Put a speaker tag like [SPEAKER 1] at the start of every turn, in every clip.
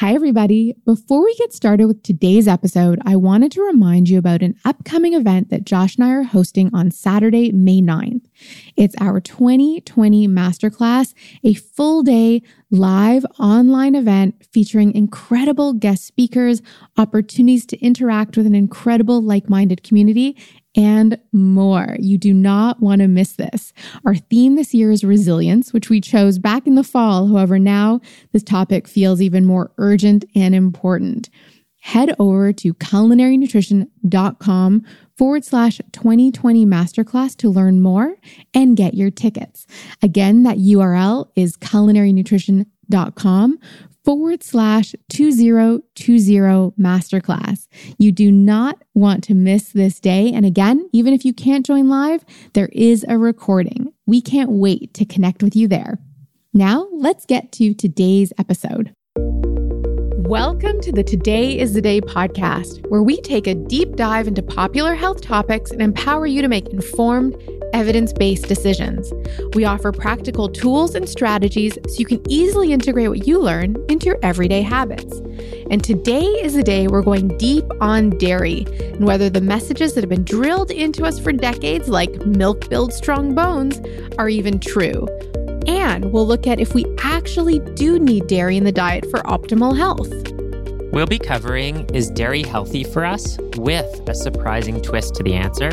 [SPEAKER 1] Hi, everybody. Before we get started with today's episode, I wanted to remind you about an upcoming event that Josh and I are hosting on Saturday, May 9th. It's our 2020 Masterclass, a full day live online event featuring incredible guest speakers, opportunities to interact with an incredible like minded community, and more. You do not want to miss this. Our theme this year is resilience, which we chose back in the fall. However, now this topic feels even more urgent and important. Head over to culinarynutrition.com forward slash 2020 masterclass to learn more and get your tickets. Again, that URL is culinarynutrition.com forward slash 2020 masterclass. You do not want to miss this day. And again, even if you can't join live, there is a recording. We can't wait to connect with you there. Now, let's get to today's episode. Welcome to the Today is the Day podcast, where we take a deep dive into popular health topics and empower you to make informed, evidence based decisions. We offer practical tools and strategies so you can easily integrate what you learn into your everyday habits. And today is the day we're going deep on dairy and whether the messages that have been drilled into us for decades, like milk builds strong bones, are even true. And we'll look at if we actually do need dairy in the diet for optimal health.
[SPEAKER 2] We'll be covering Is dairy healthy for us? with a surprising twist to the answer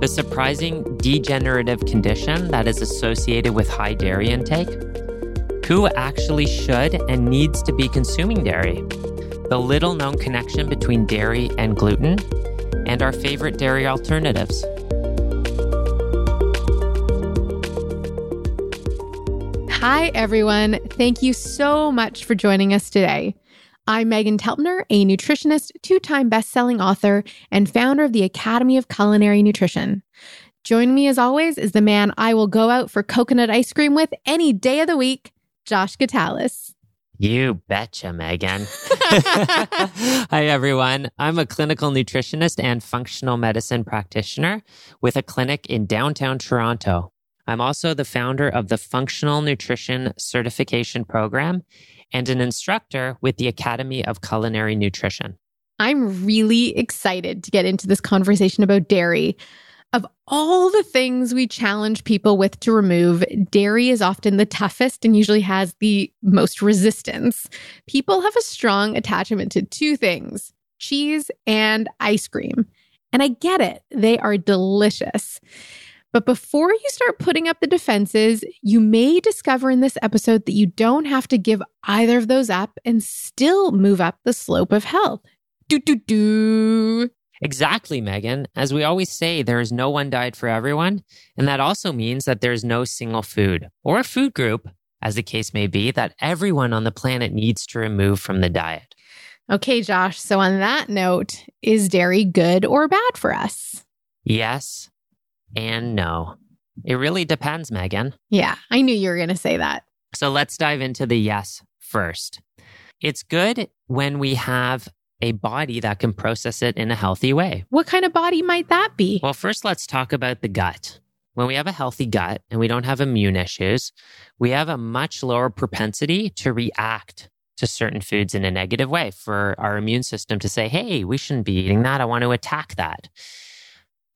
[SPEAKER 2] the surprising degenerative condition that is associated with high dairy intake, who actually should and needs to be consuming dairy, the little known connection between dairy and gluten, and our favorite dairy alternatives.
[SPEAKER 1] Hi, everyone. Thank you so much for joining us today. I'm Meghan Telpner, a nutritionist, two time best-selling author, and founder of the Academy of Culinary Nutrition. Joining me as always is the man I will go out for coconut ice cream with any day of the week, Josh Gitalis.
[SPEAKER 2] You betcha, Meghan. Hi, everyone. I'm a clinical nutritionist and functional medicine practitioner with a clinic in downtown Toronto. I'm also the founder of the Functional Nutrition Certification Program and an instructor with the Academy of Culinary Nutrition.
[SPEAKER 1] I'm really excited to get into this conversation about dairy. Of all the things we challenge people with to remove, dairy is often the toughest and usually has the most resistance. People have a strong attachment to two things cheese and ice cream. And I get it, they are delicious. But before you start putting up the defenses, you may discover in this episode that you don't have to give either of those up and still move up the slope of health. Do, do, do.
[SPEAKER 2] Exactly, Meghan. As we always say, there is no one diet for everyone. And that also means that there's no single food or food group, as the case may be, that everyone on the planet needs to remove from the diet.
[SPEAKER 1] Okay, Josh. So, on that note, is dairy good or bad for us?
[SPEAKER 2] Yes, and no. It really depends, Meghan.
[SPEAKER 1] Yeah, I knew you were going to say that.
[SPEAKER 2] So let's dive into the yes first. It's good when we have a body that can process it in a healthy way.
[SPEAKER 1] What kind of body might that be?
[SPEAKER 2] Well, first, let's talk about the gut. When we have a healthy gut and we don't have immune issues, we have a much lower propensity to react to certain foods in a negative way for our immune system to say, hey, we shouldn't be eating that. I want to attack that.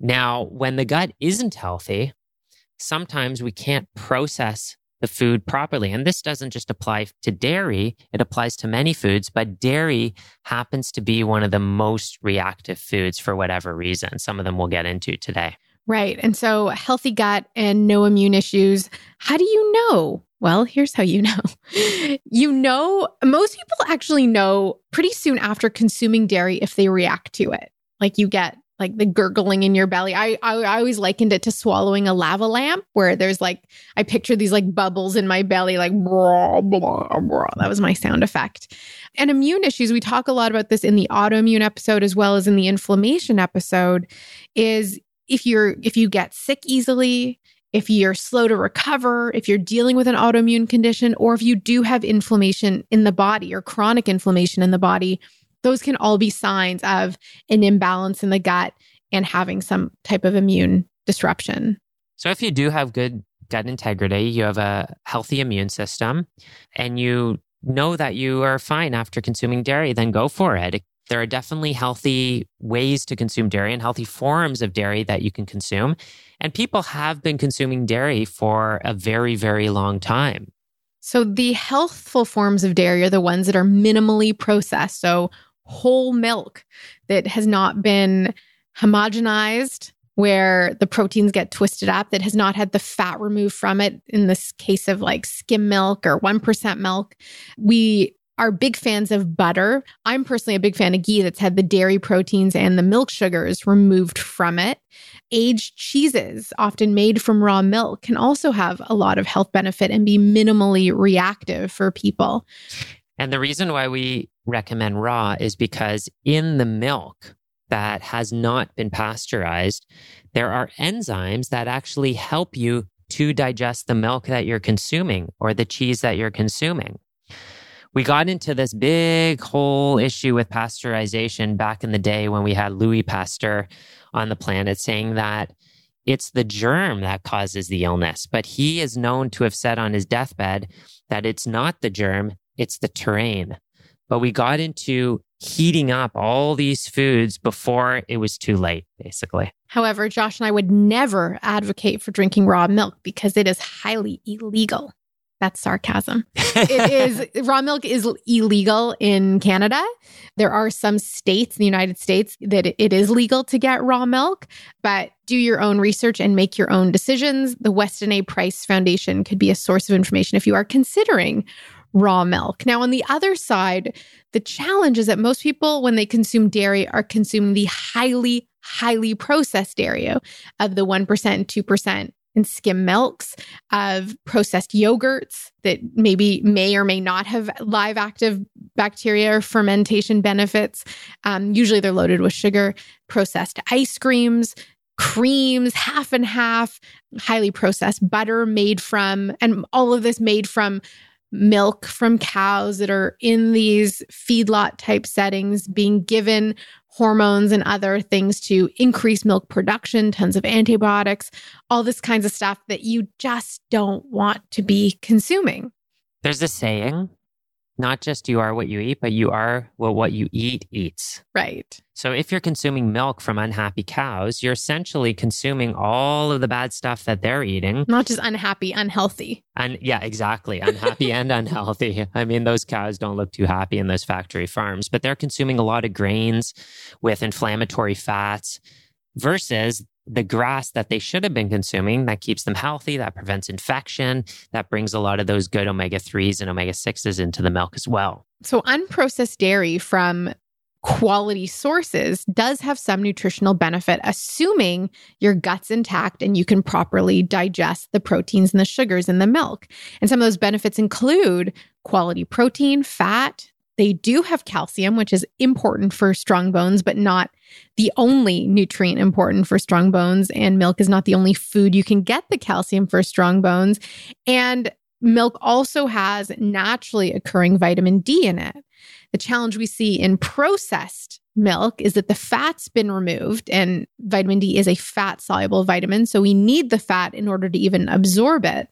[SPEAKER 2] Now, when the gut isn't healthy, sometimes we can't process the food properly. And this doesn't just apply to dairy, it applies to many foods, but dairy happens to be one of the most reactive foods for whatever reason. Some of them we'll get into today.
[SPEAKER 1] Right. And so, healthy gut and no immune issues. How do you know? Well, here's how you know. you know, most people actually know pretty soon after consuming dairy if they react to it. Like you get like the gurgling in your belly. I, I, I always likened it to swallowing a lava lamp, where there's like I picture these like bubbles in my belly, like blah, blah, blah. that was my sound effect. And immune issues, we talk a lot about this in the autoimmune episode as well as in the inflammation episode. Is if you're if you get sick easily, if you're slow to recover, if you're dealing with an autoimmune condition, or if you do have inflammation in the body or chronic inflammation in the body, those can all be signs of an imbalance in the gut and having some type of immune disruption.
[SPEAKER 2] So, if you do have good gut integrity, you have a healthy immune system, and you know that you are fine after consuming dairy, then go for it. There are definitely healthy ways to consume dairy and healthy forms of dairy that you can consume. And people have been consuming dairy for a very, very long time.
[SPEAKER 1] So the healthful forms of dairy are the ones that are minimally processed. So whole milk that has not been homogenized where the proteins get twisted up that has not had the fat removed from it in this case of like skim milk or 1% milk we are big fans of butter. I'm personally a big fan of ghee that's had the dairy proteins and the milk sugars removed from it. Aged cheeses, often made from raw milk, can also have a lot of health benefit and be minimally reactive for people.
[SPEAKER 2] And the reason why we recommend raw is because in the milk that has not been pasteurized, there are enzymes that actually help you to digest the milk that you're consuming or the cheese that you're consuming. We got into this big whole issue with pasteurization back in the day when we had Louis Pasteur on the planet saying that it's the germ that causes the illness. But he is known to have said on his deathbed that it's not the germ, it's the terrain. But we got into heating up all these foods before it was too late, basically.
[SPEAKER 1] However, Josh and I would never advocate for drinking raw milk because it is highly illegal. That's sarcasm. it is raw milk is illegal in Canada. There are some states in the United States that it is legal to get raw milk, but do your own research and make your own decisions. The Weston A. Price Foundation could be a source of information if you are considering raw milk. Now, on the other side, the challenge is that most people, when they consume dairy, are consuming the highly, highly processed dairy of the 1% and 2% and skim milks, of processed yogurts that maybe may or may not have live active bacteria or fermentation benefits. Um, usually they're loaded with sugar, processed ice creams, creams, half and half, highly processed butter made from, and all of this made from milk from cows that are in these feedlot type settings being given hormones and other things to increase milk production, tons of antibiotics, all this kinds of stuff that you just don't want to be consuming.
[SPEAKER 2] There's a saying not just you are what you eat, but you are well, what you eat eats.
[SPEAKER 1] Right.
[SPEAKER 2] So if you're consuming milk from unhappy cows, you're essentially consuming all of the bad stuff that they're eating.
[SPEAKER 1] Not just unhappy, unhealthy.
[SPEAKER 2] And yeah, exactly. Unhappy and unhealthy. I mean, those cows don't look too happy in those factory farms, but they're consuming a lot of grains with inflammatory fats versus the grass that they should have been consuming that keeps them healthy, that prevents infection, that brings a lot of those good omega 3s and omega 6s into the milk as well.
[SPEAKER 1] So, unprocessed dairy from quality sources does have some nutritional benefit, assuming your gut's intact and you can properly digest the proteins and the sugars in the milk. And some of those benefits include quality protein, fat, they do have calcium, which is important for strong bones, but not the only nutrient important for strong bones. And milk is not the only food you can get the calcium for strong bones. And milk also has naturally occurring vitamin D in it. The challenge we see in processed milk is that the fat's been removed, and vitamin D is a fat soluble vitamin. So we need the fat in order to even absorb it.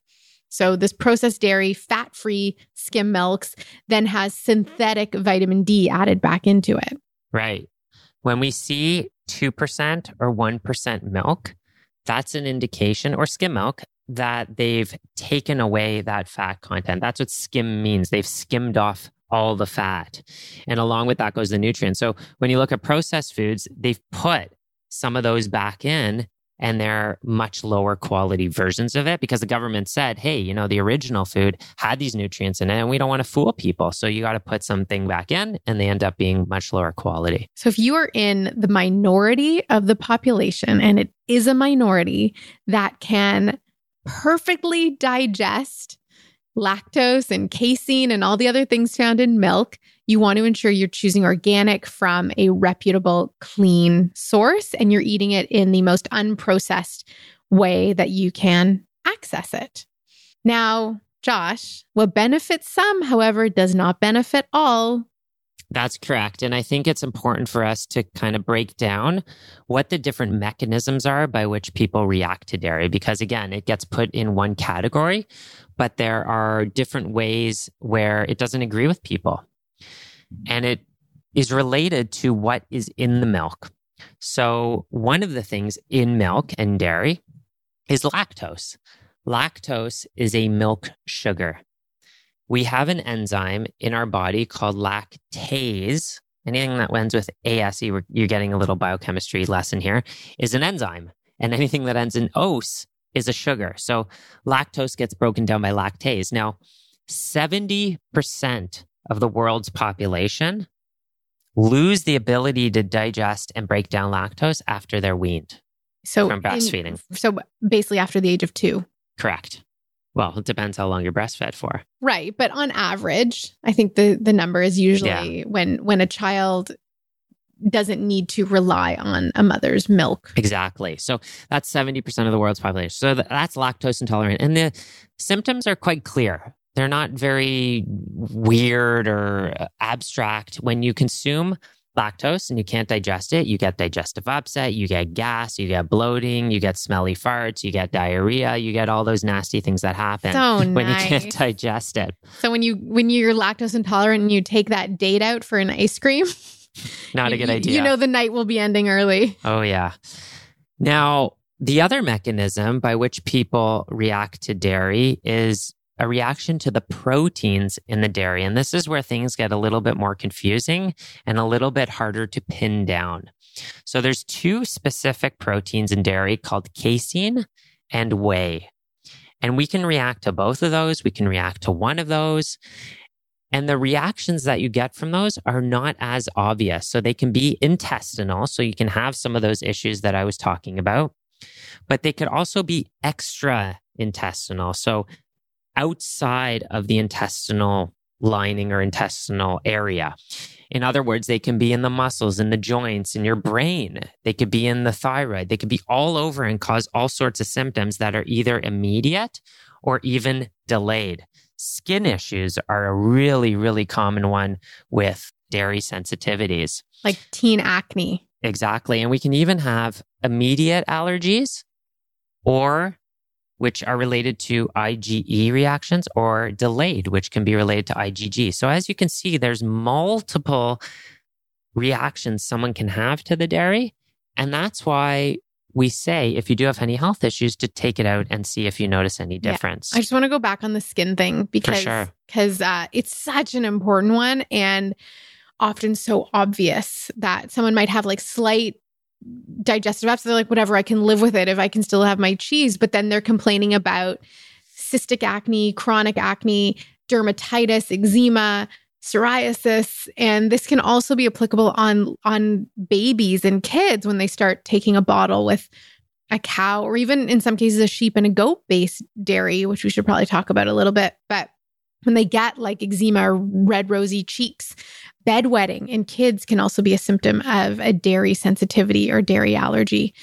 [SPEAKER 1] So, this processed dairy, fat free skim milks, then has synthetic vitamin D added back into it.
[SPEAKER 2] Right. When we see 2% or 1% milk, that's an indication, or skim milk, that they've taken away that fat content. That's what skim means. They've skimmed off all the fat. And along with that goes the nutrients. So when you look at processed foods, they've put some of those back in and they're much lower quality versions of it because the government said, hey, you know, the original food had these nutrients in it and we don't want to fool people. So you got to put something back in and they end up being much lower quality.
[SPEAKER 1] So if you are in the minority of the population, and it is a minority that can perfectly digest lactose and casein and all the other things found in milk, you want to ensure you're choosing organic from a reputable, clean source and you're eating it in the most unprocessed way that you can access it. Now, Josh, what benefits some, however, does not benefit all.
[SPEAKER 2] That's correct. And I think it's important for us to kind of break down what the different mechanisms are by which people react to dairy, because again, it gets put in one category, but there are different ways where it doesn't agree with people. And it is related to what is in the milk. So, one of the things in milk and dairy is lactose. Lactose is a milk sugar. We have an enzyme in our body called lactase. Anything that ends with ASE, you're getting a little biochemistry lesson here, is an enzyme. And anything that ends in ose is a sugar. So lactose gets broken down by lactase. Now, 70% of the world's population lose the ability to digest and break down lactose after they're weaned.
[SPEAKER 1] So
[SPEAKER 2] from breastfeeding.
[SPEAKER 1] In, so basically after the age of two.
[SPEAKER 2] Correct. Well, it depends how long you're breastfed for.
[SPEAKER 1] Right, but on average, I think the the number is usually yeah. when when a child doesn't need to rely on a mother's milk.
[SPEAKER 2] Exactly. So that's 70% of the world's population. So that's lactose intolerant and the symptoms are quite clear. They're not very weird or uh, abstract. When you consume lactose and you can't digest it, you get digestive upset, you get gas, you get bloating, you get smelly farts, you get diarrhea, you get all those nasty things that happen
[SPEAKER 1] so
[SPEAKER 2] when
[SPEAKER 1] nice.
[SPEAKER 2] you can't digest it.
[SPEAKER 1] So when you when you're lactose intolerant and you take that date out for an ice cream,
[SPEAKER 2] not a good idea.
[SPEAKER 1] You know the night will be ending early.
[SPEAKER 2] Oh yeah. Now, the other mechanism by which people react to dairy is a reaction to the proteins in the dairy. And this is where things get a little bit more confusing and a little bit harder to pin down. So there's two specific proteins in dairy called casein and whey. And we can react to both of those. We can react to one of those. And the reactions that you get from those are not as obvious. So they can be intestinal. So you can have some of those issues that I was talking about, but they could also be extra intestinal. So outside of the intestinal lining or intestinal area. In other words, they can be in the muscles, in the joints, in your brain. They could be in the thyroid. They could be all over and cause all sorts of symptoms that are either immediate or even delayed. Skin issues are a really, really common one with dairy sensitivities.
[SPEAKER 1] Like teen acne.
[SPEAKER 2] Exactly. And we can even have immediate allergies or which are related to IgE reactions, or delayed, which can be related to IgG. So as you can see, there's multiple reactions someone can have to the dairy. And that's why we say if you do have any health issues to take it out and see if you notice any difference.
[SPEAKER 1] Yeah. I just want to go back on the skin thing because because sure. uh, it's such an important one and often so obvious that someone might have like slight digestive upset. They're like, whatever, I can live with it if I can still have my cheese. But then they're complaining about cystic acne, chronic acne, dermatitis, eczema, psoriasis and this can also be applicable on on babies and kids when they start taking a bottle with a cow or even in some cases a sheep and a goat based dairy which we should probably talk about a little bit but when they get like eczema or red rosy cheeks bedwetting in kids can also be a symptom of a dairy sensitivity or dairy allergy.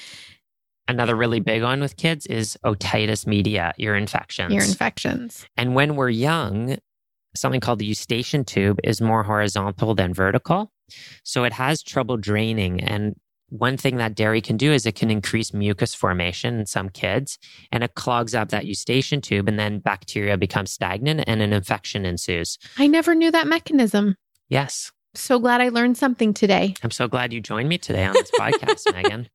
[SPEAKER 2] Another really big one with kids is otitis media, ear infections.
[SPEAKER 1] Ear infections.
[SPEAKER 2] And when we're young, something called the eustachian tube is more horizontal than vertical. So it has trouble draining. And one thing that dairy can do is it can increase mucus formation in some kids and it clogs up that eustachian tube and then bacteria becomes stagnant and an infection ensues.
[SPEAKER 1] I never knew that mechanism.
[SPEAKER 2] Yes.
[SPEAKER 1] So glad I learned something today.
[SPEAKER 2] I'm so glad you joined me today on this podcast, Meghan.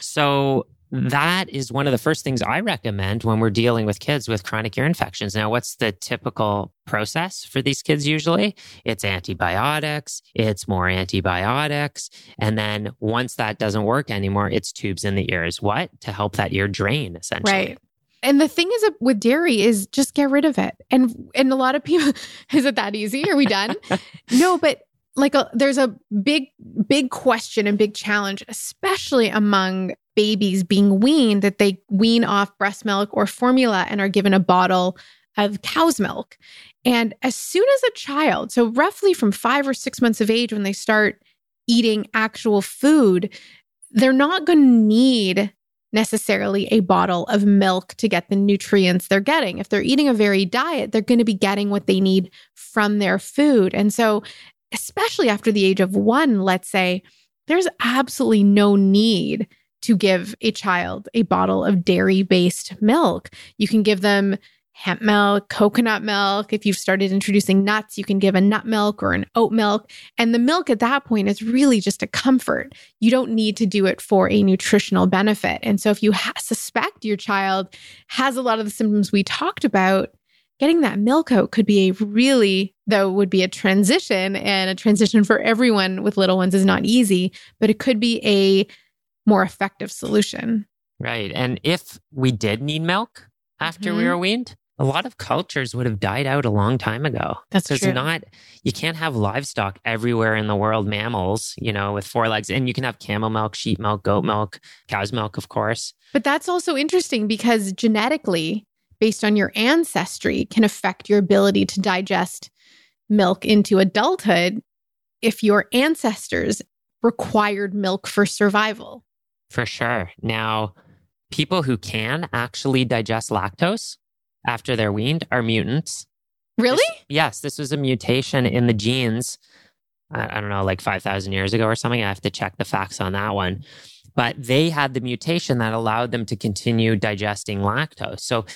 [SPEAKER 2] So, that is one of the first things I recommend when we're dealing with kids with chronic ear infections. Now, what's the typical process for these kids usually? It's antibiotics, it's more antibiotics. And then once that doesn't work anymore, it's tubes in the ears. What? To help that ear drain, essentially.
[SPEAKER 1] Right. And the thing is uh, with dairy is just get rid of it. And and a lot of people is it that easy? Are we done? no, but like a, there's a big big question and big challenge especially among babies being weaned that they wean off breast milk or formula and are given a bottle of cow's milk. And as soon as a child, so roughly from 5 or 6 months of age when they start eating actual food, they're not going to need necessarily a bottle of milk to get the nutrients they're getting. If they're eating a varied diet, they're going to be getting what they need from their food. And so, especially after the age of one, let's say, there's absolutely no need to give a child a bottle of dairy based milk. You can give them hemp milk, coconut milk. If you've started introducing nuts, you can give a nut milk or an oat milk. And the milk at that point is really just a comfort. You don't need to do it for a nutritional benefit. And so if you ha- suspect your child has a lot of the symptoms we talked about, getting that milk out could be a really, though, would be a transition and a transition for everyone with little ones is not easy, but it could be a more effective solution.
[SPEAKER 2] Right. And if we did need milk after
[SPEAKER 1] Mm-hmm.
[SPEAKER 2] we were weaned, a lot of cultures would have died out a long time ago.
[SPEAKER 1] That's true.
[SPEAKER 2] not you can't have livestock everywhere in the world, mammals, you know, with four legs. And you can have camel milk, sheep milk, goat milk, cow's milk, of course.
[SPEAKER 1] But that's also interesting because genetically, based on your ancestry, can affect your ability to digest milk into adulthood if your ancestors required milk for survival.
[SPEAKER 2] For sure. Now, people who can actually digest lactose after they're weaned are mutants.
[SPEAKER 1] Really?
[SPEAKER 2] This- yes, this was a mutation in the genes. I, I don't know, like 5,000 years ago or something. I have to check the facts on that one. But they had the mutation that allowed them to continue digesting lactose. So,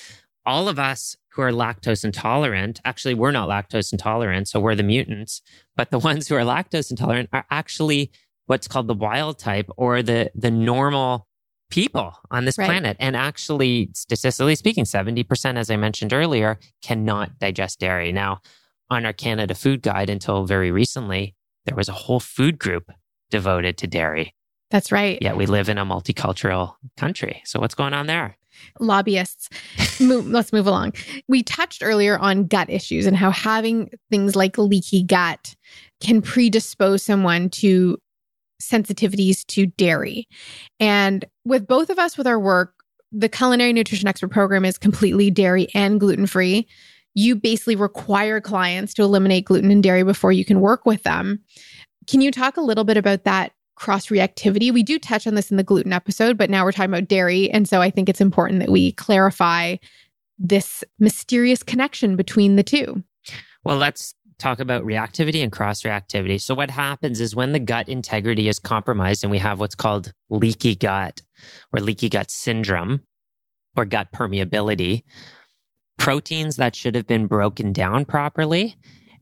[SPEAKER 2] all of us who are lactose intolerant, actually, we're not lactose intolerant. So, we're the mutants. But the ones who are lactose intolerant are actually what's called the wild type or the, the normal people on this
[SPEAKER 1] Right.
[SPEAKER 2] planet. And actually, statistically speaking, 70%, as I mentioned earlier, cannot digest dairy. Now, on our Canada Food Guide until very recently, there was a whole food group devoted to dairy.
[SPEAKER 1] That's right.
[SPEAKER 2] Yet we live in a multicultural country. So what's going on there?
[SPEAKER 1] Lobbyists. Let's move along. We touched earlier on gut issues and how having things like leaky gut can predispose someone to sensitivities to dairy. And with both of us with our work, the culinary nutrition expert program is completely dairy and gluten free. You basically require clients to eliminate gluten and dairy before you can work with them. Can you talk a little bit about that cross reactivity? We do touch on this in the gluten episode, but now we're talking about dairy. And so I think it's important that we clarify this mysterious connection between the two.
[SPEAKER 2] Well, let's talk about reactivity and cross reactivity. So, what happens is when the gut integrity is compromised and we have what's called leaky gut or leaky gut syndrome or gut permeability, proteins that should have been broken down properly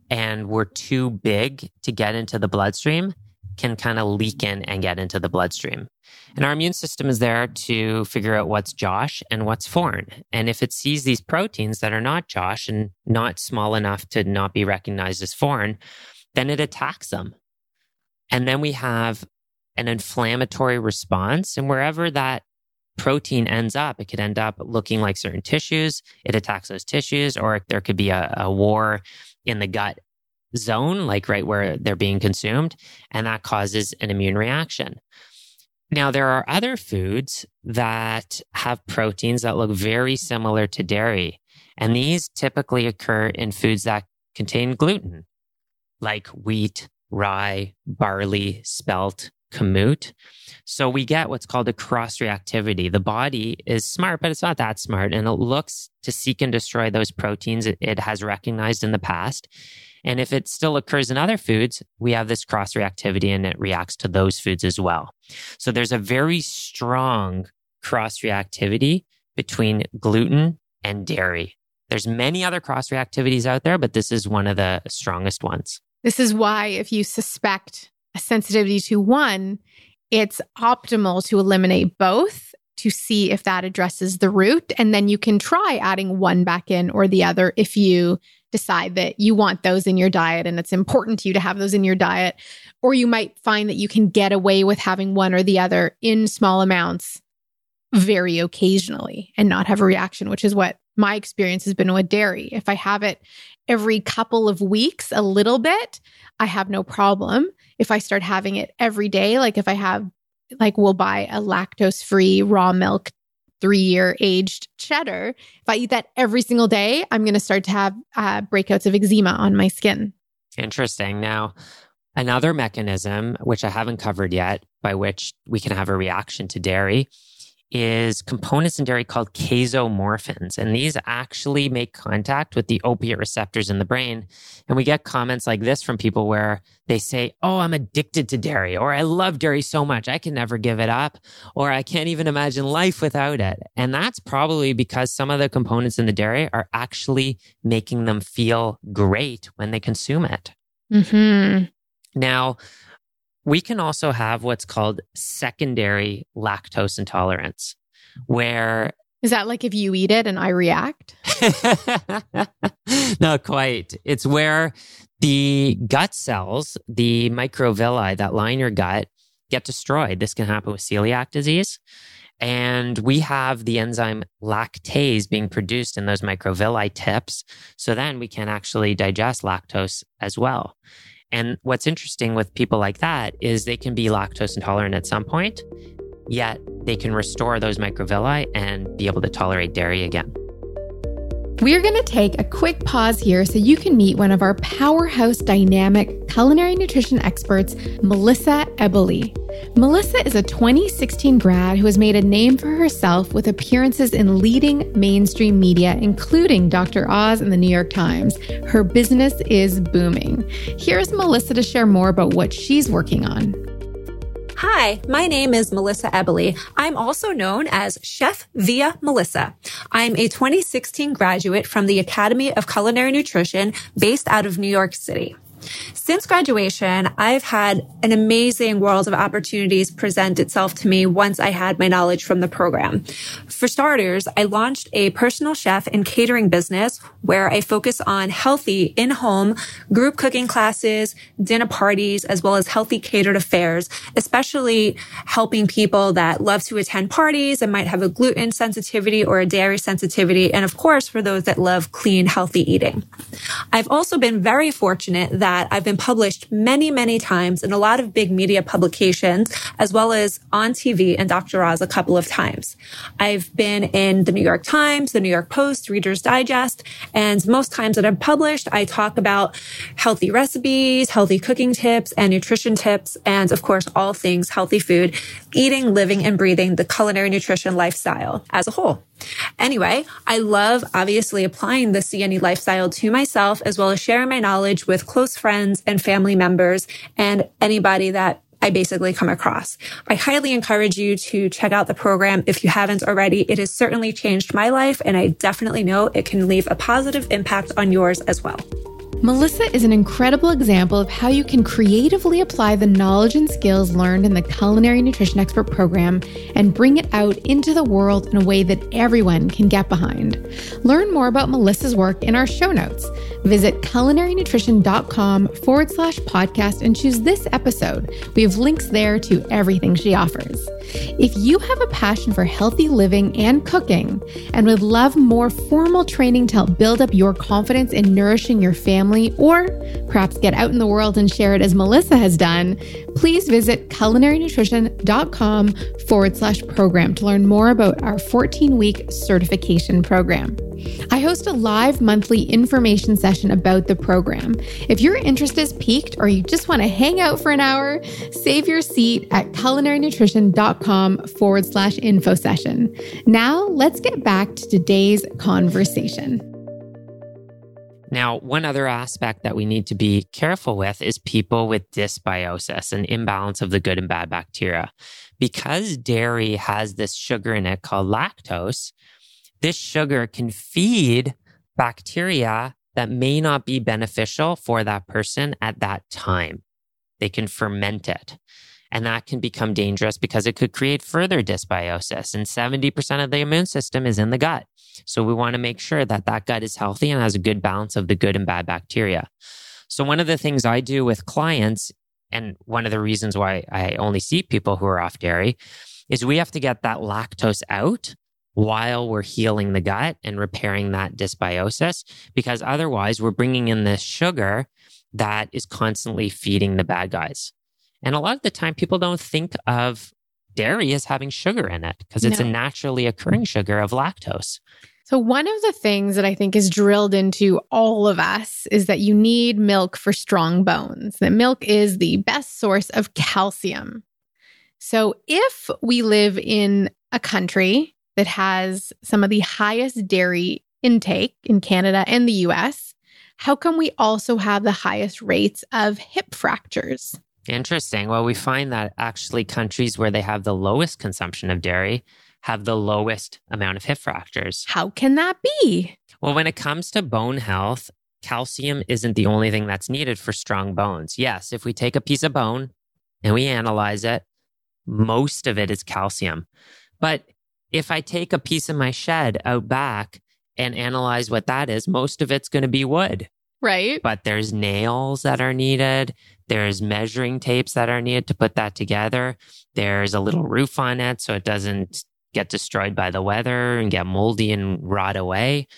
[SPEAKER 2] and were too big to get into the bloodstream can kind of leak in and get into the bloodstream. And our immune system is there to figure out what's Josh and what's foreign. And if it sees these proteins that are not Josh and not small enough to not be recognized as foreign, then it attacks them. And then we have an inflammatory response. And wherever that protein ends up, it could end up looking like certain tissues. It attacks those tissues, or there could be a, a war in the gut zone, like right where they're being consumed, and that causes an immune reaction. Now, there are other foods that have proteins that look very similar to dairy, and these typically occur in foods that contain gluten, like wheat, rye, barley, spelt, kamut. So we get what's called a cross reactivity. The body is smart, but it's not that smart, and it looks to seek and destroy those proteins it, has recognized in the past. And if it still occurs in other foods, we have this cross reactivity and it reacts to those foods as well. So there's a very strong cross reactivity between gluten and dairy. There's many other cross reactivities out there, but this is one of the strongest ones.
[SPEAKER 1] This is why, if you suspect a sensitivity to one, it's optimal to eliminate both to see if that addresses the root. And then you can try adding one back in or the other if you decide that you want those in your diet and it's important to you to have those in your diet. Or you might find that you can get away with having one or the other in small amounts very occasionally and not have a reaction, which is what my experience has been with dairy. If I have it every couple of weeks, a little bit, I have no problem. If I start having it every day, like if I have, like, we'll buy a lactose free raw milk, three year aged cheddar. If I eat that every single day, I'm going to start to have uh, breakouts of eczema on my skin.
[SPEAKER 2] Interesting. Now, another mechanism, which I haven't covered yet, by which we can have a reaction to dairy is components in dairy called casomorphins. And these actually make contact with the opiate receptors in the brain. And we get comments like this from people where they say, Oh, I'm addicted to dairy, or I love dairy so much, I can never give it up, or I can't even imagine life without it. And that's probably because some of the components in the dairy are actually making them feel great when they consume it.
[SPEAKER 1] Mm-hmm.
[SPEAKER 2] Now, we can also have what's called secondary lactose intolerance, where
[SPEAKER 1] is that like if you eat it and I react?
[SPEAKER 2] Not quite. It's where the gut cells, the microvilli that line your gut, get destroyed. This can happen with celiac disease. And we have the enzyme lactase being produced in those microvilli tips. So then we can actually digest lactose as well. And what's interesting with people like that is they can be lactose intolerant at some point, yet they can restore those microvilli and be able to tolerate dairy again.
[SPEAKER 1] We're going to take a quick pause here so you can meet one of our powerhouse dynamic culinary nutrition experts, Melissa Eboli. Melissa is a 2016 grad who has made a name for herself with appearances in leading mainstream media, including Dr. Oz and the New York Times. Her business is booming. Here's Melissa to share more about what she's working on.
[SPEAKER 3] Hi, my name is Melissa Eboli. I'm also known as Chef Via Melissa. I'm a 2016 graduate from the Academy of Culinary Nutrition based out of New York City. Since graduation, I've had an amazing world of opportunities present itself to me once I had my knowledge from the program. For starters, I launched a personal chef and catering business where I focus on healthy in-home group cooking classes, dinner parties, as well as healthy catered affairs, especially helping people that love to attend parties and might have a gluten sensitivity or a dairy sensitivity. And of course, for those that love clean, healthy eating. I've also been very fortunate that I've been published many, many times in a lot of big media publications, as well as on TV and Dr. Oz a couple of times. I've been in the New York Times, the New York Post, Reader's Digest, and most times that I'm published, I talk about healthy recipes, healthy cooking tips, and nutrition tips, and of course, all things healthy food, eating, living, and breathing the culinary nutrition lifestyle as a whole. Anyway, I love obviously applying the CNE lifestyle to myself as well as sharing my knowledge with close friends and family members and anybody that I basically come across. I highly encourage you to check out the program if you haven't already. It has certainly changed my life and I definitely know it can leave a positive impact on yours as well.
[SPEAKER 1] Melissa is an incredible example of how you can creatively apply the knowledge and skills learned in the Culinary Nutrition Expert program and bring it out into the world in a way that everyone can get behind. Learn more about Melissa's work in our show notes. Visit culinarynutrition.com forward slash podcast and choose this episode. We have links there to everything she offers. If you have a passion for healthy living and cooking and would love more formal training to help build up your confidence in nourishing your family, family, or perhaps get out in the world and share it as Melissa has done, please visit culinarynutrition.com forward slash program to learn more about our 14 week certification program. I host a live monthly information session about the program. If your interest is piqued or you just want to hang out for an hour, save your seat at culinarynutrition.com forward slash info session. Now, let's get back to today's conversation.
[SPEAKER 2] Now, one other aspect that we need to be careful with is people with dysbiosis, an imbalance of the good and bad bacteria. Because dairy has this sugar in it called lactose, this sugar can feed bacteria that may not be beneficial for that person at that time. They can ferment it. And that can become dangerous because it could create further dysbiosis. And 70% of the immune system is in the gut. So we want to make sure that that gut is healthy and has a good balance of the good and bad bacteria. So one of the things I do with clients, and one of the reasons why I only see people who are off dairy, is we have to get that lactose out while we're healing the gut and repairing that dysbiosis, because otherwise we're bringing in this sugar that is constantly feeding the bad guys. And a lot of the time, people don't think of dairy as having sugar in it because it's no. a naturally occurring sugar of lactose.
[SPEAKER 1] So, one of the things that I think is drilled into all of us is that you need milk for strong bones, that milk is the best source of calcium. So, if we live in a country that has some of the highest dairy intake in Canada and the US, how come we also have the highest rates of hip fractures?
[SPEAKER 2] Interesting. Well, we find that actually countries where they have the lowest consumption of dairy have the lowest amount of hip fractures.
[SPEAKER 1] How can that be?
[SPEAKER 2] Well, when it comes to bone health, calcium isn't the only thing that's needed for strong bones. Yes, if we take a piece of bone and we analyze it, most of it is calcium. But if I take a piece of my shed out back and analyze what that is, most of it's going to be wood.
[SPEAKER 1] Right.
[SPEAKER 2] But there's nails that are needed. There's measuring tapes that are needed to put that together. There's a little roof on it so it doesn't get destroyed by the weather and get moldy and rot away.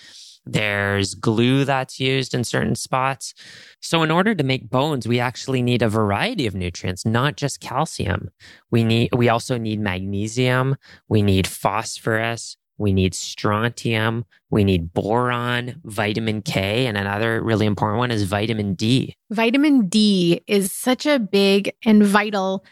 [SPEAKER 2] There's glue that's used in certain spots. So in order to make bones, we actually need a variety of nutrients, not just calcium. We need, we also need magnesium. We need phosphorus. We need strontium. We need boron, vitamin K, and another really important one is vitamin D.
[SPEAKER 1] Vitamin D is such a big and vital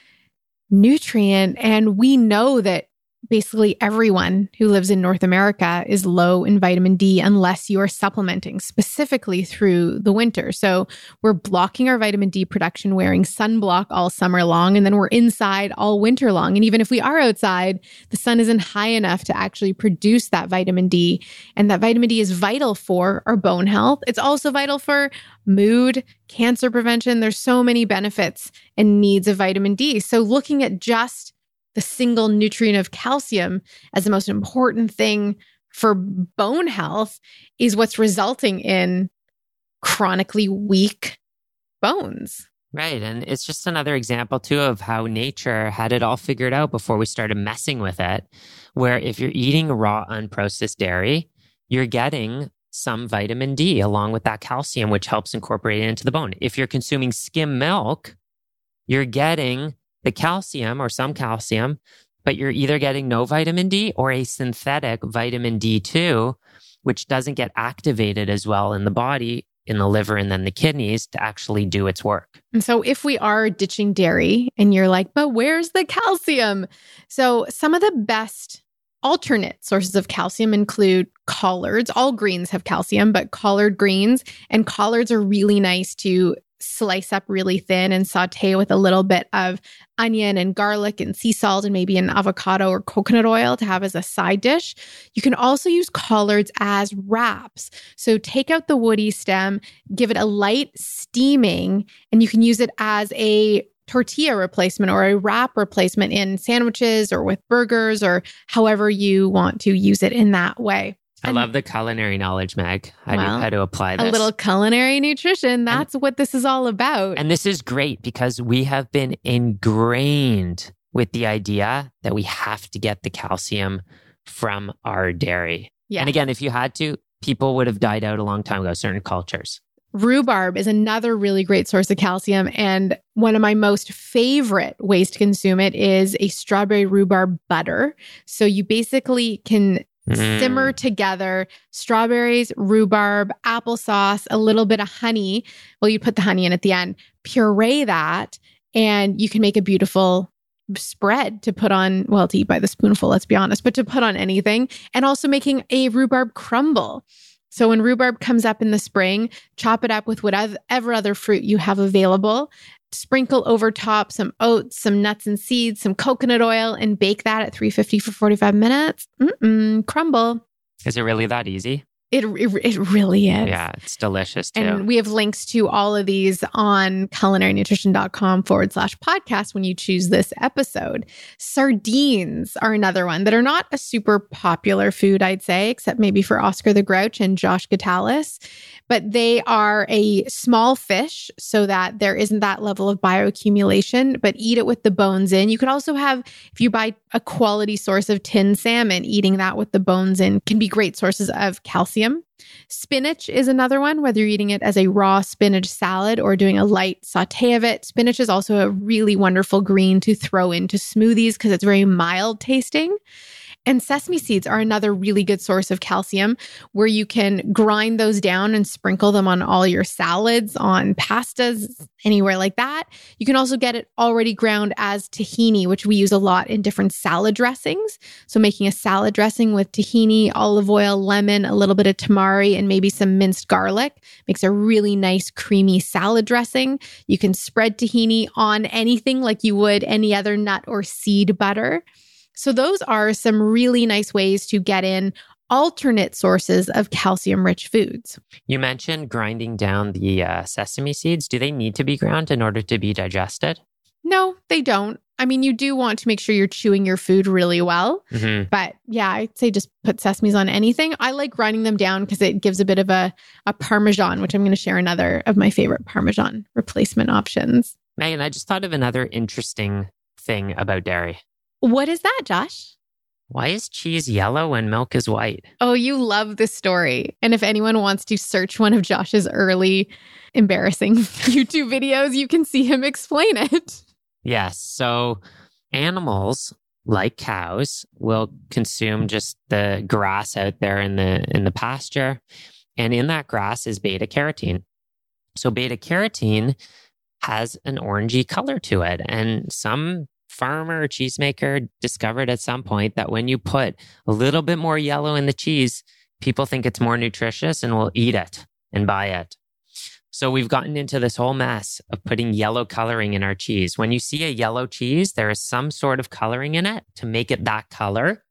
[SPEAKER 1] nutrient. And we know that basically everyone who lives in North America is low in vitamin D unless you are supplementing specifically through the winter. So we're blocking our vitamin D production wearing sunblock all summer long, and then we're inside all winter long. And even if we are outside, the sun isn't high enough to actually produce that vitamin D. And that vitamin D is vital for our bone health. It's also vital for mood, cancer prevention. There's so many benefits and needs of vitamin D. So looking at just the single nutrient of calcium as the most important thing for bone health is what's resulting in chronically weak bones.
[SPEAKER 2] Right. And it's just another example, too, of how nature had it all figured out before we started messing with it. Where if you're eating raw, unprocessed dairy, you're getting some vitamin D along with that calcium, which helps incorporate it into the bone. If you're consuming skim milk, you're getting the calcium or some calcium, but you're either getting no vitamin D or a synthetic vitamin D2, which doesn't get activated as well in the body, in the liver, and then the kidneys to actually do its work.
[SPEAKER 1] And so, if we are ditching dairy and you're like, but where's the calcium? So, some of the best alternate sources of calcium include collards. All greens have calcium, but collard greens and collards are really nice to slice up really thin and saute with a little bit of onion and garlic and sea salt and maybe an avocado or coconut oil to have as a side dish. You can also use collards as wraps. So take out the woody stem, give it a light steaming, and you can use it as a tortilla replacement or a wrap replacement in sandwiches or with burgers or however you want to use it in that way.
[SPEAKER 2] I love the culinary knowledge, Meg. How, well, how to apply this.
[SPEAKER 1] A little culinary nutrition. That's and, what this is all about.
[SPEAKER 2] And this is great because we have been ingrained with the idea that we have to get the calcium from our dairy. Yeah. And again, if you had to, people would have died out a long time ago, certain cultures.
[SPEAKER 1] Rhubarb is another really great source of calcium. And one of my most favorite ways to consume it is a strawberry rhubarb butter. So you basically can Mm. Simmer together strawberries, rhubarb, applesauce, a little bit of honey. Well, you put the honey in at the end, puree that, and you can make a beautiful spread to put on, well, to eat by the spoonful, let's be honest, but to put on anything. And also making a rhubarb crumble. So when rhubarb comes up in the spring, chop it up with whatever other fruit you have available sprinkle over top some oats, some nuts and seeds, some coconut oil, and bake that at 350 for 45 minutes. Mm-mm, crumble.
[SPEAKER 2] Is it really that easy?
[SPEAKER 1] It, it, it really is.
[SPEAKER 2] Yeah, it's delicious too.
[SPEAKER 1] And we have links to all of these on culinarynutrition.com forward slash podcast when you choose this episode. Sardines are another one that are not a super popular food, I'd say, except maybe for Oscar the Grouch and Josh Gitalis but they are a small fish so that there isn't that level of bioaccumulation, but eat it with the bones in. You could also have, if you buy a quality source of tin salmon, eating that with the bones in can be great sources of calcium. Spinach is another one, whether you're eating it as a raw spinach salad or doing a light saute of it. Spinach is also a really wonderful green to throw into smoothies because it's very mild tasting. And sesame seeds are another really good source of calcium where you can grind those down and sprinkle them on all your salads, on pastas, anywhere like that. You can also get it already ground as tahini, which we use a lot in different salad dressings. So making a salad dressing with tahini, olive oil, lemon, a little bit of tamari, and maybe some minced garlic makes a really nice creamy salad dressing. You can spread tahini on anything like you would any other nut or seed butter. So, those are some really nice ways to get in alternate sources of calcium rich foods.
[SPEAKER 2] You mentioned grinding down the uh, sesame seeds. Do they need to be ground in order to be digested?
[SPEAKER 1] No, they don't. I mean, you do want to make sure you're chewing your food really well.
[SPEAKER 2] Mm-hmm.
[SPEAKER 1] But yeah, I'd say just put sesames on anything. I like grinding them down because it gives a bit of a, a parmesan, which I'm going to share another of my favorite parmesan replacement options.
[SPEAKER 2] Meghan, I just thought of another interesting thing about dairy.
[SPEAKER 1] What is that, Josh?
[SPEAKER 2] Why is cheese yellow when milk is white?
[SPEAKER 1] Oh, you love this story. And if anyone wants to search one of Josh's early embarrassing YouTube videos, you can see him explain it.
[SPEAKER 2] Yes. So animals like cows will consume just the grass out there in the in the pasture. And in that grass is beta carotene. So beta carotene has an orangey color to it. And some farmer or cheesemaker discovered at some point that when you put a little bit more yellow in the cheese, people think it's more nutritious and will eat it and buy it. So we've gotten into this whole mess of putting yellow coloring in our cheese. When you see a yellow cheese, there is some sort of coloring in it to make it that color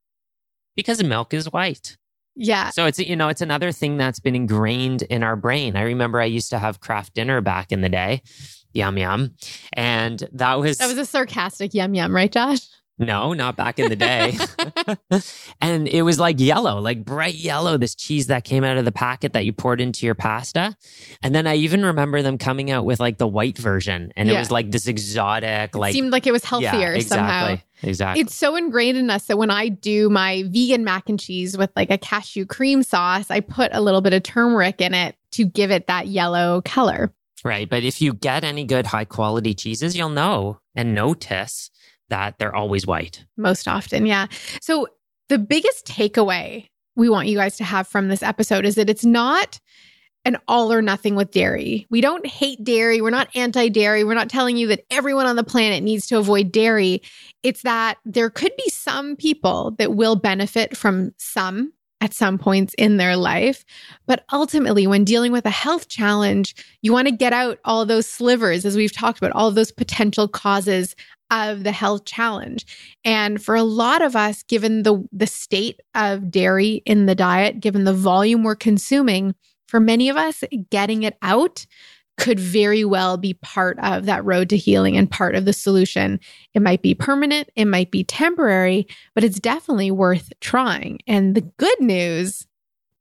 [SPEAKER 2] because milk is white.
[SPEAKER 1] Yeah.
[SPEAKER 2] So it's you know it's another thing that's been ingrained in our brain. I remember I used to have Kraft dinner back in the day. Yum yum. And that was
[SPEAKER 1] That was a sarcastic yum yum, right, Josh?
[SPEAKER 2] No, not back in the day. and it was like yellow, like bright yellow, this cheese that came out of the packet that you poured into your pasta. And then I even remember them coming out with like the white version. And it was like this exotic, like
[SPEAKER 1] it seemed like it was healthier yeah,
[SPEAKER 2] exactly,
[SPEAKER 1] somehow.
[SPEAKER 2] Exactly.
[SPEAKER 1] It's so ingrained in us that when I do my vegan mac and cheese with like a cashew cream sauce, I put a little bit of turmeric in it to give it that yellow color.
[SPEAKER 2] Right. But if you get any good high quality cheeses, you'll know and notice that they're always white.
[SPEAKER 1] most often. Yeah. So the biggest takeaway we want you guys to have from this episode is that it's not an all or nothing with dairy. We don't hate dairy. We're not anti dairy. We're not telling you that everyone on the planet needs to avoid dairy. It's that there could be some people that will benefit from some at some points in their life. But ultimately, when dealing with a health challenge, you want to get out all those slivers, as we've talked about, all those potential causes of the health challenge. And for a lot of us, given the, the state of dairy in the diet, given the volume we're consuming, for many of us, getting it out could very well be part of that road to healing and part of the solution. It might be permanent, it might be temporary, but it's definitely worth trying. And the good news,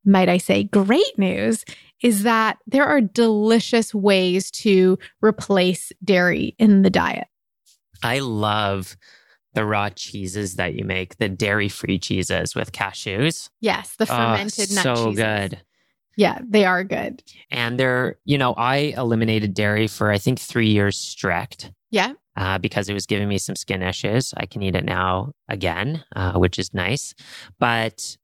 [SPEAKER 1] might I say, great news, is that there are delicious ways to replace dairy in the diet.
[SPEAKER 2] I love the raw cheeses that you make, the dairy free cheeses with cashews.
[SPEAKER 1] Yes, the
[SPEAKER 2] Oh,
[SPEAKER 1] fermented nut
[SPEAKER 2] so
[SPEAKER 1] cheeses.
[SPEAKER 2] good.
[SPEAKER 1] Yeah, they are good.
[SPEAKER 2] And they're, you know, I eliminated dairy for I think three years strict
[SPEAKER 1] Yeah.
[SPEAKER 2] uh, because it was giving me some skin issues. I can eat it now again, uh, which is nice. But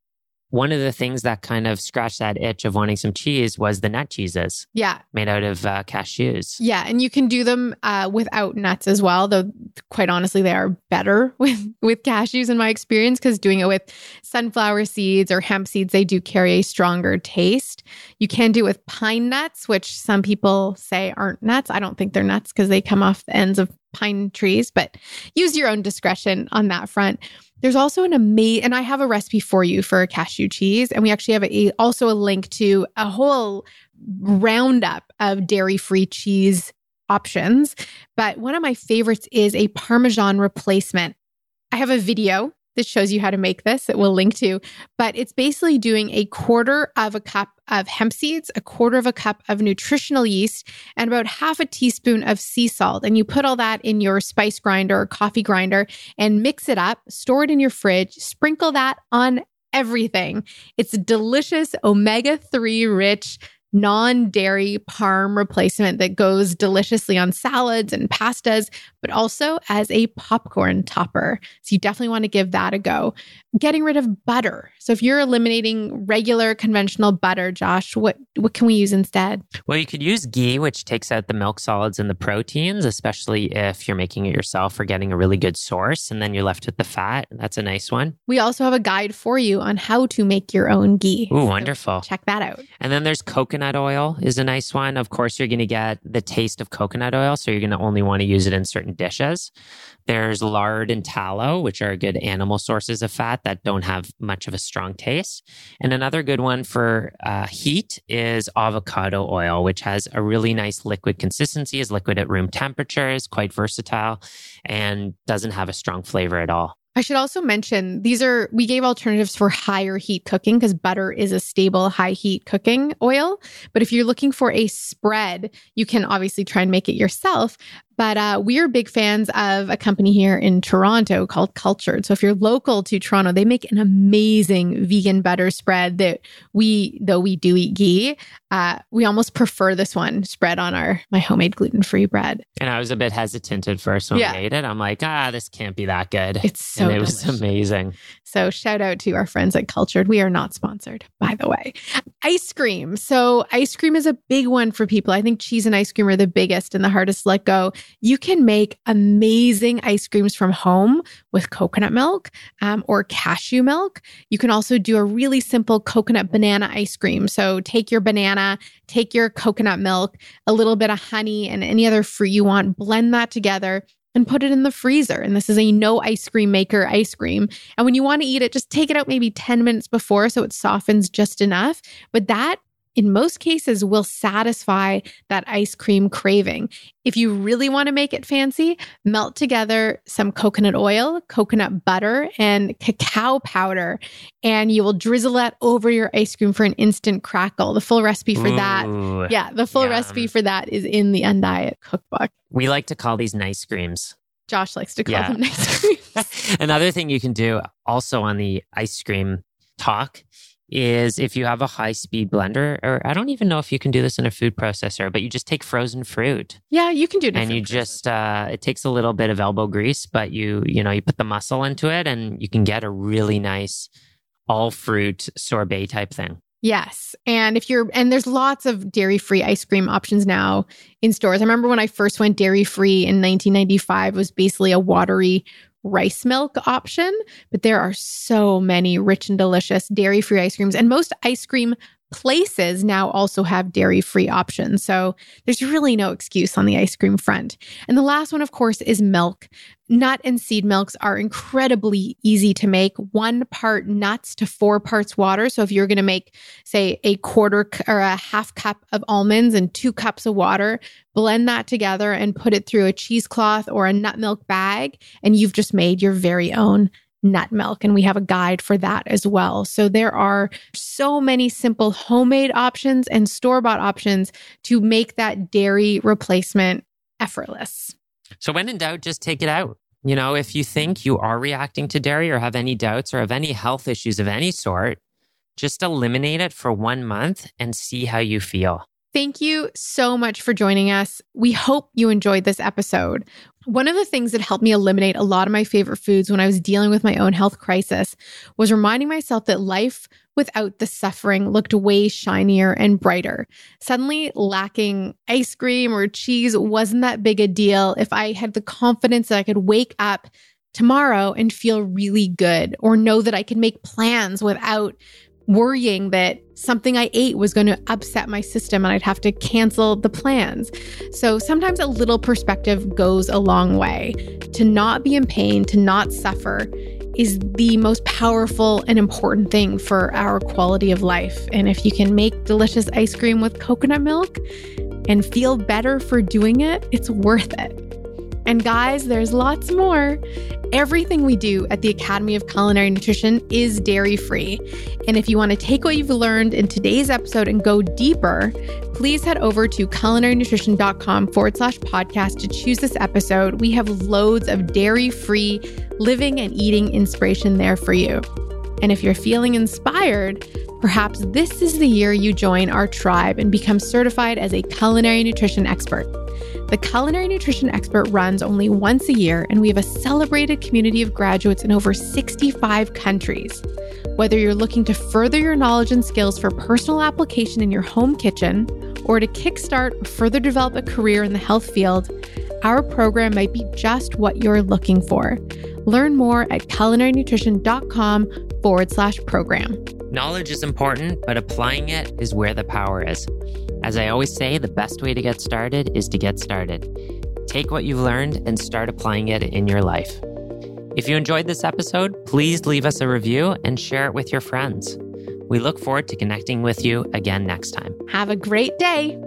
[SPEAKER 2] one of the things that kind of scratched that itch of wanting some cheese was the nut cheeses
[SPEAKER 1] Yeah.
[SPEAKER 2] made out of uh, cashews.
[SPEAKER 1] Yeah. And you can do them uh, without nuts as well, though quite honestly, they are better with, with cashews in my experience, because doing it with sunflower seeds or hemp seeds, they do carry a stronger taste. You can do it with pine nuts, which some people say aren't nuts. I don't think they're nuts because they come off the ends of pine trees, but use your own discretion on that front. There's also an amazing, and I have a recipe for you for cashew cheese. And we actually have a, also a link to a whole roundup of dairy free cheese options. But one of my favorites is a Parmesan replacement. I have a video that shows you how to make this that we'll link to, but it's basically doing a quarter of a cup of hemp seeds, a quarter of a cup of nutritional yeast, and about half a teaspoon of sea salt. And you put all that in your spice grinder or coffee grinder and mix it up, store it in your fridge, sprinkle that on everything. It's a delicious omega 3 rich non dairy parm replacement that goes deliciously on salads and pastas, but also as a popcorn topper. So you definitely want to give that a go. Getting rid of butter. So if you're eliminating regular conventional butter, Josh, what, what can we use instead?
[SPEAKER 2] Well, you could use ghee, which takes out the milk solids and the proteins, especially if you're making it yourself or getting a really good source. And then you're left with the fat. That's a nice one.
[SPEAKER 1] We also have a guide for you on how to make your own ghee.
[SPEAKER 2] Ooh, wonderful.
[SPEAKER 1] Check that out.
[SPEAKER 2] And then there's coconut oil is a nice one. Of course, you're going to get the taste of coconut oil. So you're going to only want to use it in certain dishes. There's lard and tallow, which are good animal sources of fat that don't have much of a strong taste. And another good one for uh, heat is avocado oil, which has a really nice liquid consistency, is liquid at room temperature, is quite versatile, and doesn't have a strong flavor at all.
[SPEAKER 1] I should also mention these are, we gave alternatives for higher heat cooking because butter is a stable high heat cooking oil. But if you're looking for a spread, you can obviously try and make it yourself. But uh, we are big fans of a company here in Toronto called Culcherd. So if you're local to Toronto, they make an amazing vegan butter spread that we, though we do eat ghee, uh, we almost prefer this one spread on our my homemade gluten free bread.
[SPEAKER 2] And I was a bit hesitant at first when
[SPEAKER 1] Yeah.
[SPEAKER 2] I ate it. I'm like, ah, this can't be that good.
[SPEAKER 1] It's so
[SPEAKER 2] and it was amazing.
[SPEAKER 1] So shout out to our friends at Culcherd. We are not sponsored, by the way. Ice cream. So ice cream is a big one for people. I think cheese and ice cream are the biggest and the hardest to let go. You can make amazing ice creams from home with coconut milk um, or cashew milk. You can also do a really simple coconut banana ice cream. So take your banana, take your coconut milk, a little bit of honey, and any other fruit you want, blend that together. And put it in the freezer. And this is a no ice cream maker ice cream. And when you want to eat it, just take it out maybe 10 minutes before so it softens just enough. But that, in most cases, will satisfy that ice cream craving. If you really want to make it fancy, melt together some coconut oil, coconut butter, and cacao powder, and you will drizzle that over your ice cream for an instant crackle. The full recipe for that. Yeah, the full
[SPEAKER 2] Yum.
[SPEAKER 1] recipe for that is in the Undiet cookbook.
[SPEAKER 2] We like to call these nice creams.
[SPEAKER 1] Josh likes to call
[SPEAKER 2] Yeah.
[SPEAKER 1] them ice creams.
[SPEAKER 2] Another thing you can do also on the ice cream talk is if you have a high speed blender, or I don't even know if you can do this in a food processor, but you just take frozen fruit
[SPEAKER 1] yeah, you can do it.
[SPEAKER 2] and you just, uh, it takes a little bit of elbow grease, but you, you know, you put the muscle into it and you can get a really nice all fruit sorbet type thing.
[SPEAKER 1] Yes. And if you're, and there's lots of dairy free ice cream options now in stores. I remember when I first went dairy free in 1995, it was basically a watery rice milk option, but there are so many rich and delicious dairy free ice creams. And most ice cream places now also have dairy free options. So there's really no excuse on the ice cream front. And the last one, of course, is milk. Nut and seed milks are incredibly easy to make. One part nuts to four parts water. So if you're going to make, say, a quarter or a half cup of almonds and two cups of water, blend that together and put it through a cheesecloth or a nut milk bag, and you've just made your very own nut milk. And we have a guide for that as well. So there are so many simple homemade options and store bought options to make that dairy replacement effortless.
[SPEAKER 2] So when in doubt, just take it out. You know, if you think you are reacting to dairy or have any doubts or have any health issues of any sort, just eliminate it for one month and see how you feel.
[SPEAKER 1] Thank you so much for joining us. We hope you enjoyed this episode. One of the things that helped me eliminate a lot of my favorite foods when I was dealing with my own health crisis was reminding myself that life without the suffering looked way shinier and brighter. Suddenly, lacking ice cream or cheese wasn't that big a deal if I had the confidence that I could wake up tomorrow and feel really good or know that I could make plans without worrying that something I ate was going to upset my system and I'd have to cancel the plans. So sometimes a little perspective goes a long way. To not be in pain, to not suffer is the most powerful and important thing for our quality of life. And if you can make delicious ice cream with coconut milk and feel better for doing it, it's worth it. And guys, there's lots more. Everything we do at the Academy of Culinary Nutrition is dairy free. And if you want to take what you've learned in today's episode and go deeper, please head over to culinarynutrition.com forward slash podcast to choose this episode. We have loads of dairy free living and eating inspiration there for you. And if you're feeling inspired, Perhaps this is the year you join our tribe and become certified as a culinary nutrition expert. The Culinary Nutrition Expert runs only once a year, and we have a celebrated community of graduates in over 65 countries. Whether you're looking to further your knowledge and skills for personal application in your home kitchen or to kickstart or further develop a career in the health field, our program might be just what you're looking for. Learn more at culinarynutrition.com forward slash program.
[SPEAKER 2] Knowledge is important, but applying it is where the power is. As I always say, the best way to get started is to get started. Take what you've learned and start applying it in your life. If you enjoyed this episode, please leave us a review and share it with your friends. We look forward to connecting with you again next time.
[SPEAKER 1] Have a great day.